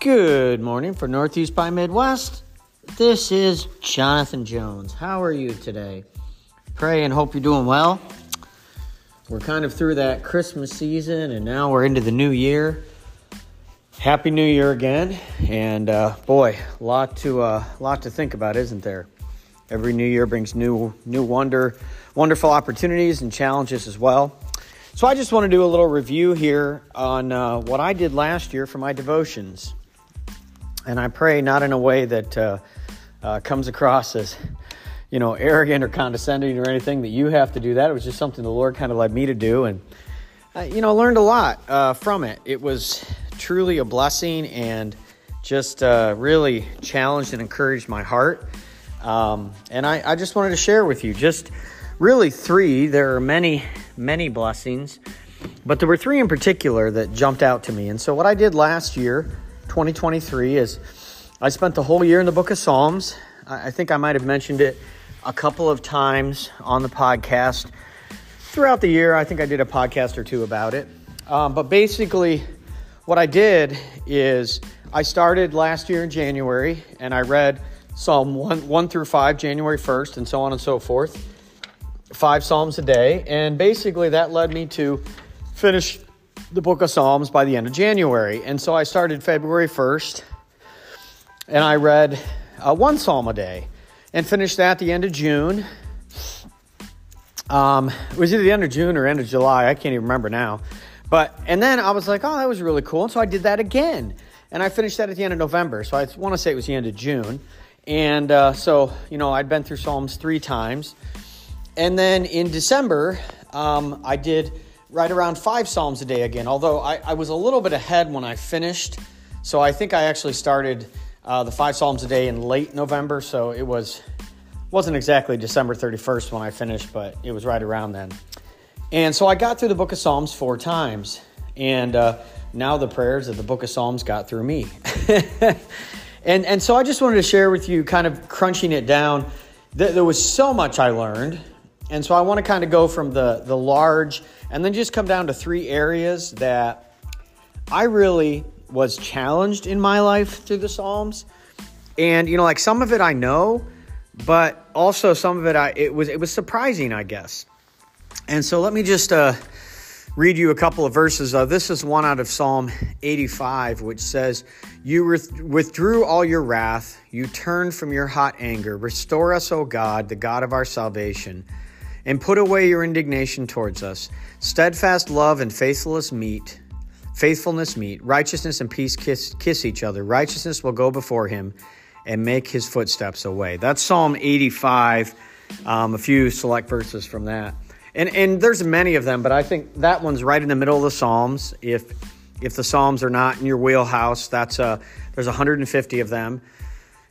Good morning for Northeast by Midwest. This is Jonathan Jones. How are you today? Pray and hope you're doing well. We're kind of through that Christmas season and now we're into the new year. Happy New Year again. And uh, boy, a lot to uh, lot to think about, isn't there? Every new year brings new new wonder, wonderful opportunities and challenges as well. So I just want to do a little review here on uh, what I did last year for my devotions. And I pray not in a way that uh, uh, comes across as, you know, arrogant or condescending or anything that you have to do that. It was just something the Lord kind of led me to do, and uh, you know, learned a lot uh, from it. It was truly a blessing and just uh, really challenged and encouraged my heart. Um, and I, I just wanted to share with you just really three. There are many, many blessings, but there were three in particular that jumped out to me. And so, what I did last year 2023 is I spent the whole year in the book of Psalms. I think I might have mentioned it a couple of times on the podcast throughout the year. I think I did a podcast or two about it. Um, but basically, what I did is I started last year in January and I read Psalm 1, 1 through 5, January 1st, and so on and so forth. Five Psalms a day. And basically, that led me to finish the book of Psalms by the end of January. And so I started February 1st and I read uh, one psalm a day and finished that at the end of June. Um, it was either the end of June or end of July. I can't even remember now. But, and then I was like, oh, that was really cool. And so I did that again. And I finished that at the end of November. So I want to say it was the end of June. And uh, so, you know, I'd been through Psalms three times. And then in December, um, I did right around five Psalms a day again, although I, I was a little bit ahead when I finished. So I think I actually started uh, the five Psalms a day in late November. So it was, wasn't exactly December 31st when I finished, but it was right around then. And so I got through the book of Psalms four times. And uh, now the prayers of the book of Psalms got through me. and, and so I just wanted to share with you, kind of crunching it down. That there was so much I learned. And so I want to kind of go from the, the large and then just come down to three areas that I really was challenged in my life through the Psalms. And you know, like some of it I know, but also some of it I it was it was surprising, I guess. And so let me just uh, read you a couple of verses. Uh, this is one out of Psalm 85, which says, You withdrew all your wrath, you turned from your hot anger. Restore us, O God, the God of our salvation and put away your indignation towards us. Steadfast love and faithfulness meet, faithfulness meet, righteousness and peace kiss, kiss each other. Righteousness will go before him and make his footsteps away. That's Psalm 85, um, a few select verses from that. And, and there's many of them, but I think that one's right in the middle of the Psalms. If if the Psalms are not in your wheelhouse, that's a, there's 150 of them.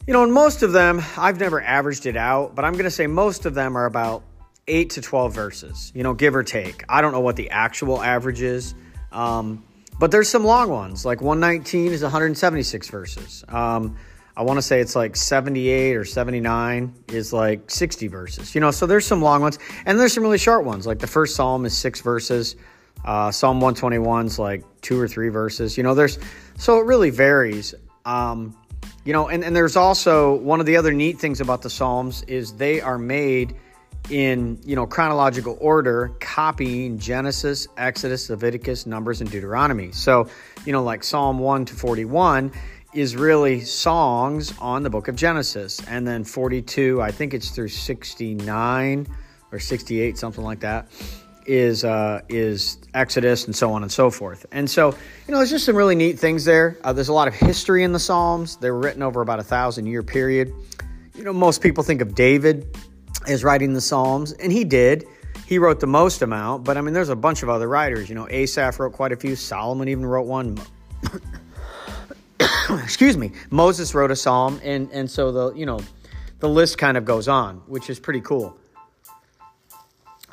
You know, and most of them, I've never averaged it out, but I'm going to say most of them are about 8 to 12 verses, you know, give or take. I don't know what the actual average is, um, but there's some long ones. Like 119 is 176 verses. Um, I want to say it's like 78 or 79 is like 60 verses, you know, so there's some long ones. And there's some really short ones. Like the first psalm is six verses. Uh, psalm 121 is like two or three verses. You know, there's, so it really varies. Um, you know, and, and there's also one of the other neat things about the Psalms is they are made in you know chronological order copying genesis exodus leviticus numbers and deuteronomy. So you know like psalm 1 to 41 is really songs on the book of genesis. And then 42 i think it's through 69 or 68 something like that is uh, is exodus and so on and so forth. And so you know there's just some really neat things there. Uh, there's a lot of history in the psalms. They were written over about a thousand year period. You know most people think of david is writing the Psalms, and he did. He wrote the most amount, but I mean, there's a bunch of other writers. You know, Asaph wrote quite a few. Solomon even wrote one. Excuse me. Moses wrote a psalm, and and so the you know, the list kind of goes on, which is pretty cool.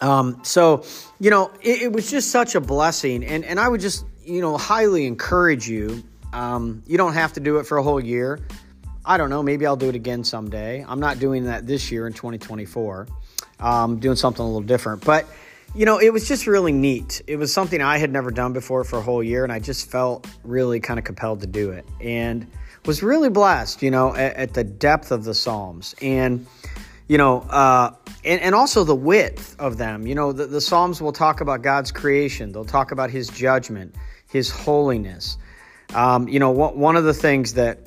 Um, so you know, it, it was just such a blessing, and and I would just you know highly encourage you. Um, you don't have to do it for a whole year. I don't know. Maybe I'll do it again someday. I'm not doing that this year in 2024. I'm doing something a little different. But, you know, it was just really neat. It was something I had never done before for a whole year, and I just felt really kind of compelled to do it. And was really blessed, you know, at, at the depth of the Psalms. And, you know, uh, and, and also the width of them. You know, the, the Psalms will talk about God's creation, they'll talk about His judgment, His holiness. Um, you know, one of the things that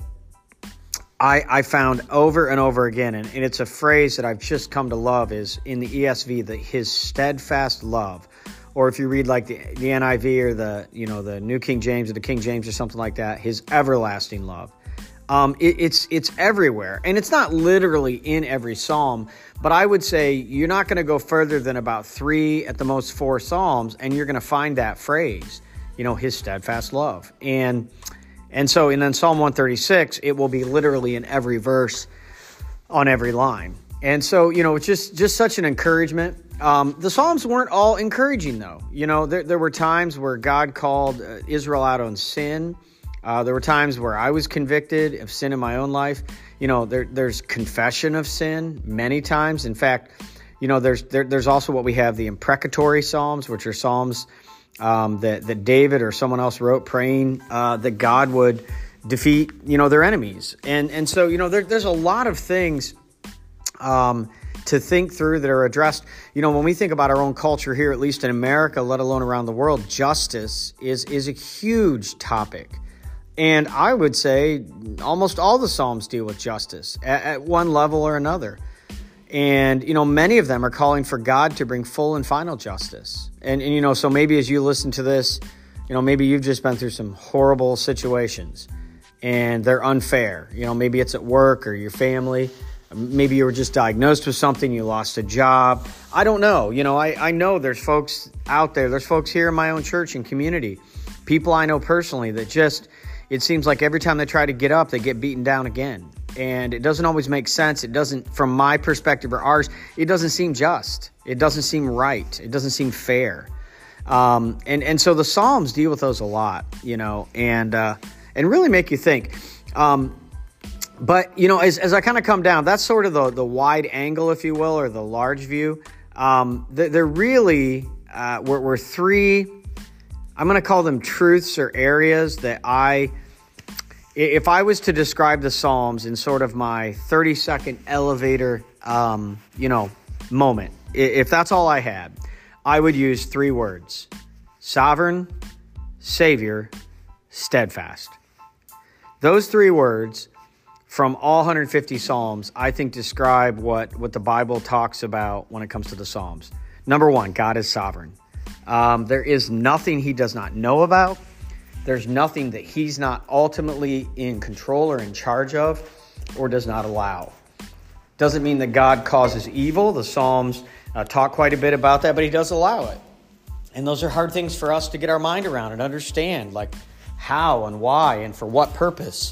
I, I found over and over again, and, and it's a phrase that I've just come to love, is in the ESV, that his steadfast love. Or if you read like the, the NIV or the you know the New King James or the King James or something like that, his everlasting love. Um, it, it's it's everywhere, and it's not literally in every psalm. But I would say you're not going to go further than about three, at the most four psalms, and you're going to find that phrase. You know, his steadfast love, and and so in then Psalm 136, it will be literally in every verse on every line. And so, you know, it's just just such an encouragement. Um, the Psalms weren't all encouraging, though. You know, there, there were times where God called uh, Israel out on sin. Uh, there were times where I was convicted of sin in my own life. You know, there, there's confession of sin many times. In fact, you know, there's there, there's also what we have the imprecatory psalms, which are psalms um, that, that David or someone else wrote praying uh, that God would defeat, you know, their enemies. And, and so, you know, there, there's a lot of things um, to think through that are addressed. You know, when we think about our own culture here, at least in America, let alone around the world, justice is, is a huge topic. And I would say almost all the Psalms deal with justice at, at one level or another. And, you know, many of them are calling for God to bring full and final justice. And, and, you know, so maybe as you listen to this, you know, maybe you've just been through some horrible situations and they're unfair. You know, maybe it's at work or your family. Maybe you were just diagnosed with something, you lost a job. I don't know. You know, I, I know there's folks out there, there's folks here in my own church and community, people I know personally that just, it seems like every time they try to get up, they get beaten down again and it doesn't always make sense. It doesn't, from my perspective or ours, it doesn't seem just. It doesn't seem right. It doesn't seem fair. Um, and and so the Psalms deal with those a lot, you know, and uh, and really make you think. Um, but you know, as, as I kind of come down, that's sort of the the wide angle, if you will, or the large view. Um, they're really uh, we're, we're three. I'm going to call them truths or areas that I if I was to describe the Psalms in sort of my 30 second elevator, um, you know, moment, if that's all I had, I would use three words sovereign, savior, steadfast. Those three words from all 150 Psalms, I think describe what, what the Bible talks about when it comes to the Psalms. Number one, God is sovereign. Um, there is nothing he does not know about. There's nothing that he's not ultimately in control or in charge of or does not allow. Doesn't mean that God causes evil. The Psalms uh, talk quite a bit about that, but he does allow it. And those are hard things for us to get our mind around and understand, like how and why and for what purpose.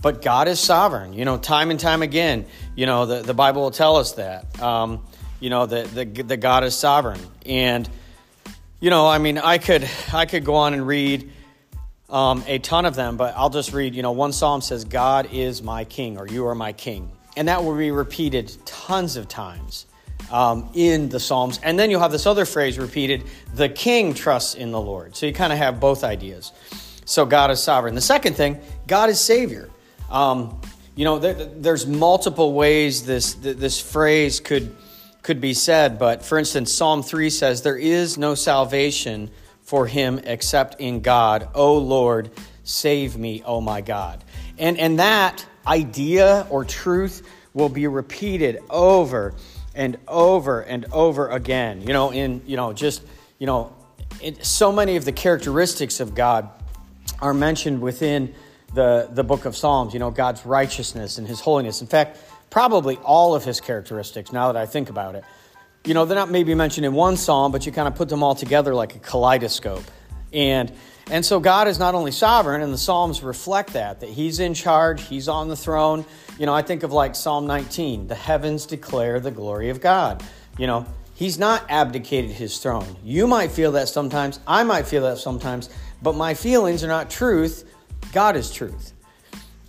But God is sovereign. You know, time and time again, you know, the, the Bible will tell us that. Um, you know, that the, the God is sovereign. And, you know, I mean, I could I could go on and read um, a ton of them, but I'll just read, you know, one psalm says, God is my king, or you are my king. And that will be repeated tons of times um, in the Psalms. And then you'll have this other phrase repeated, the king trusts in the Lord. So you kind of have both ideas. So God is sovereign. The second thing, God is Savior. Um, you know, there, there's multiple ways this, this phrase could, could be said, but for instance, Psalm 3 says, There is no salvation for him except in God. O Lord, save me, O my God. And, and that idea or truth will be repeated over and over and over again. You know, in, you know, just, you know, it, so many of the characteristics of God are mentioned within the, the book of Psalms, you know, God's righteousness and his holiness. In fact, probably all of his characteristics, now that I think about it you know, they're not maybe mentioned in one psalm, but you kind of put them all together like a kaleidoscope. And and so God is not only sovereign, and the Psalms reflect that, that He's in charge, He's on the throne. You know, I think of like Psalm 19, the heavens declare the glory of God. You know, He's not abdicated His throne. You might feel that sometimes, I might feel that sometimes, but my feelings are not truth. God is truth.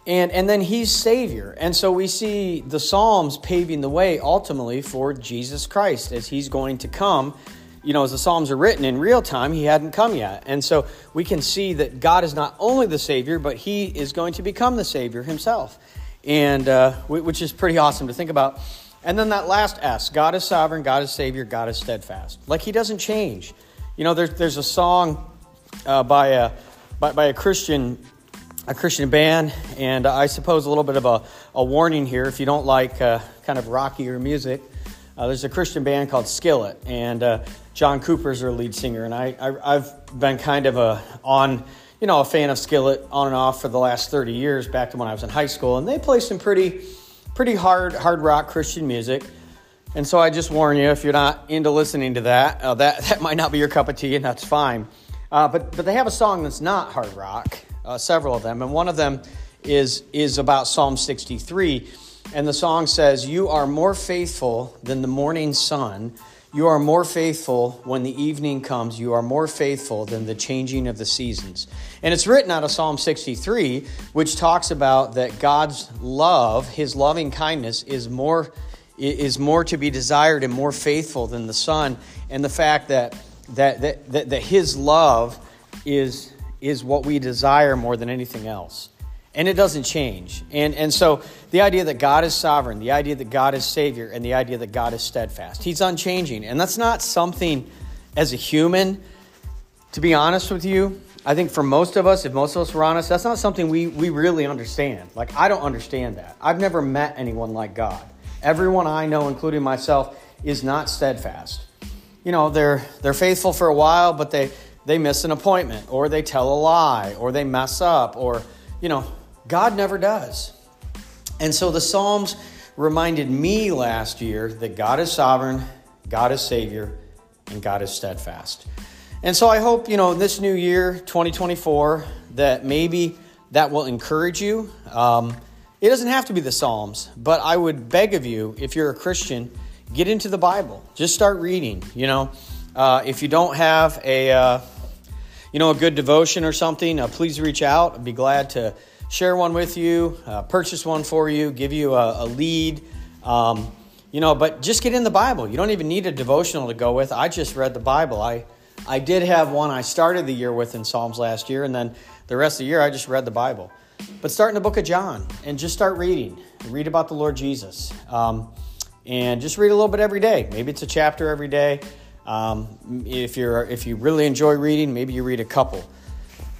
And, and then he's Savior. And so we see the Psalms paving the way ultimately for Jesus Christ as he's going to come you know, as the Psalms are written in real time, he hadn't come yet. And so we can see that God is not only the Savior, but he is going to become the Savior himself. And uh, which is pretty awesome to think about. And then that last S God is sovereign, God is Savior, God is steadfast. Like he doesn't change. You know, there's, there's a song uh, by, a, by, by a Christian a Christian band, and I suppose a little bit of a, a warning here if you don't like uh, kind of rockier music. Uh, there's a Christian band called Skillet, and uh, John Cooper's their lead singer, and I, I have been kind of a on you know a fan of Skillet on and off for the last 30 years, back to when I was in high school, and they play some pretty pretty hard hard rock Christian music. And so I just warn you, if you're not into listening to that, uh, that that might not be your cup of tea, and that's fine. Uh, but but they have a song that's not hard rock, uh, several of them, and one of them is is about Psalm 63, and the song says, "You are more faithful than the morning sun." You are more faithful when the evening comes. You are more faithful than the changing of the seasons. And it's written out of Psalm 63, which talks about that God's love, his loving kindness, is more, is more to be desired and more faithful than the sun. And the fact that, that, that, that, that his love is is what we desire more than anything else. And it doesn't change. And, and so the idea that God is sovereign, the idea that God is Savior, and the idea that God is steadfast, He's unchanging. And that's not something as a human, to be honest with you, I think for most of us, if most of us were honest, that's not something we, we really understand. Like, I don't understand that. I've never met anyone like God. Everyone I know, including myself, is not steadfast. You know, they're, they're faithful for a while, but they, they miss an appointment or they tell a lie or they mess up or, you know, God never does. And so the Psalms reminded me last year that God is sovereign, God is Savior, and God is steadfast. And so I hope, you know, this new year, 2024, that maybe that will encourage you. Um, it doesn't have to be the Psalms, but I would beg of you, if you're a Christian, get into the Bible. Just start reading. You know, uh, if you don't have a, uh, you know, a good devotion or something, uh, please reach out. I'd be glad to share one with you, uh, purchase one for you, give you a, a lead. Um, you know, but just get in the Bible. You don't even need a devotional to go with. I just read the Bible. I, I did have one I started the year with in Psalms last year, and then the rest of the year I just read the Bible. But start in the book of John and just start reading. Read about the Lord Jesus. Um, and just read a little bit every day. Maybe it's a chapter every day. Um, if you're if you really enjoy reading, maybe you read a couple.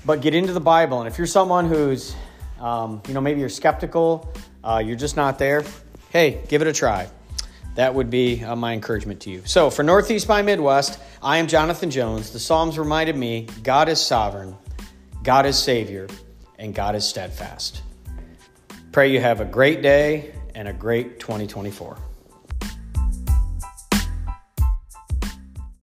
But get into the Bible, and if you're someone who's um, you know maybe you're skeptical, uh, you're just not there. Hey, give it a try. That would be uh, my encouragement to you. So, for Northeast by Midwest, I am Jonathan Jones. The Psalms reminded me God is sovereign, God is Savior, and God is steadfast. Pray you have a great day and a great 2024.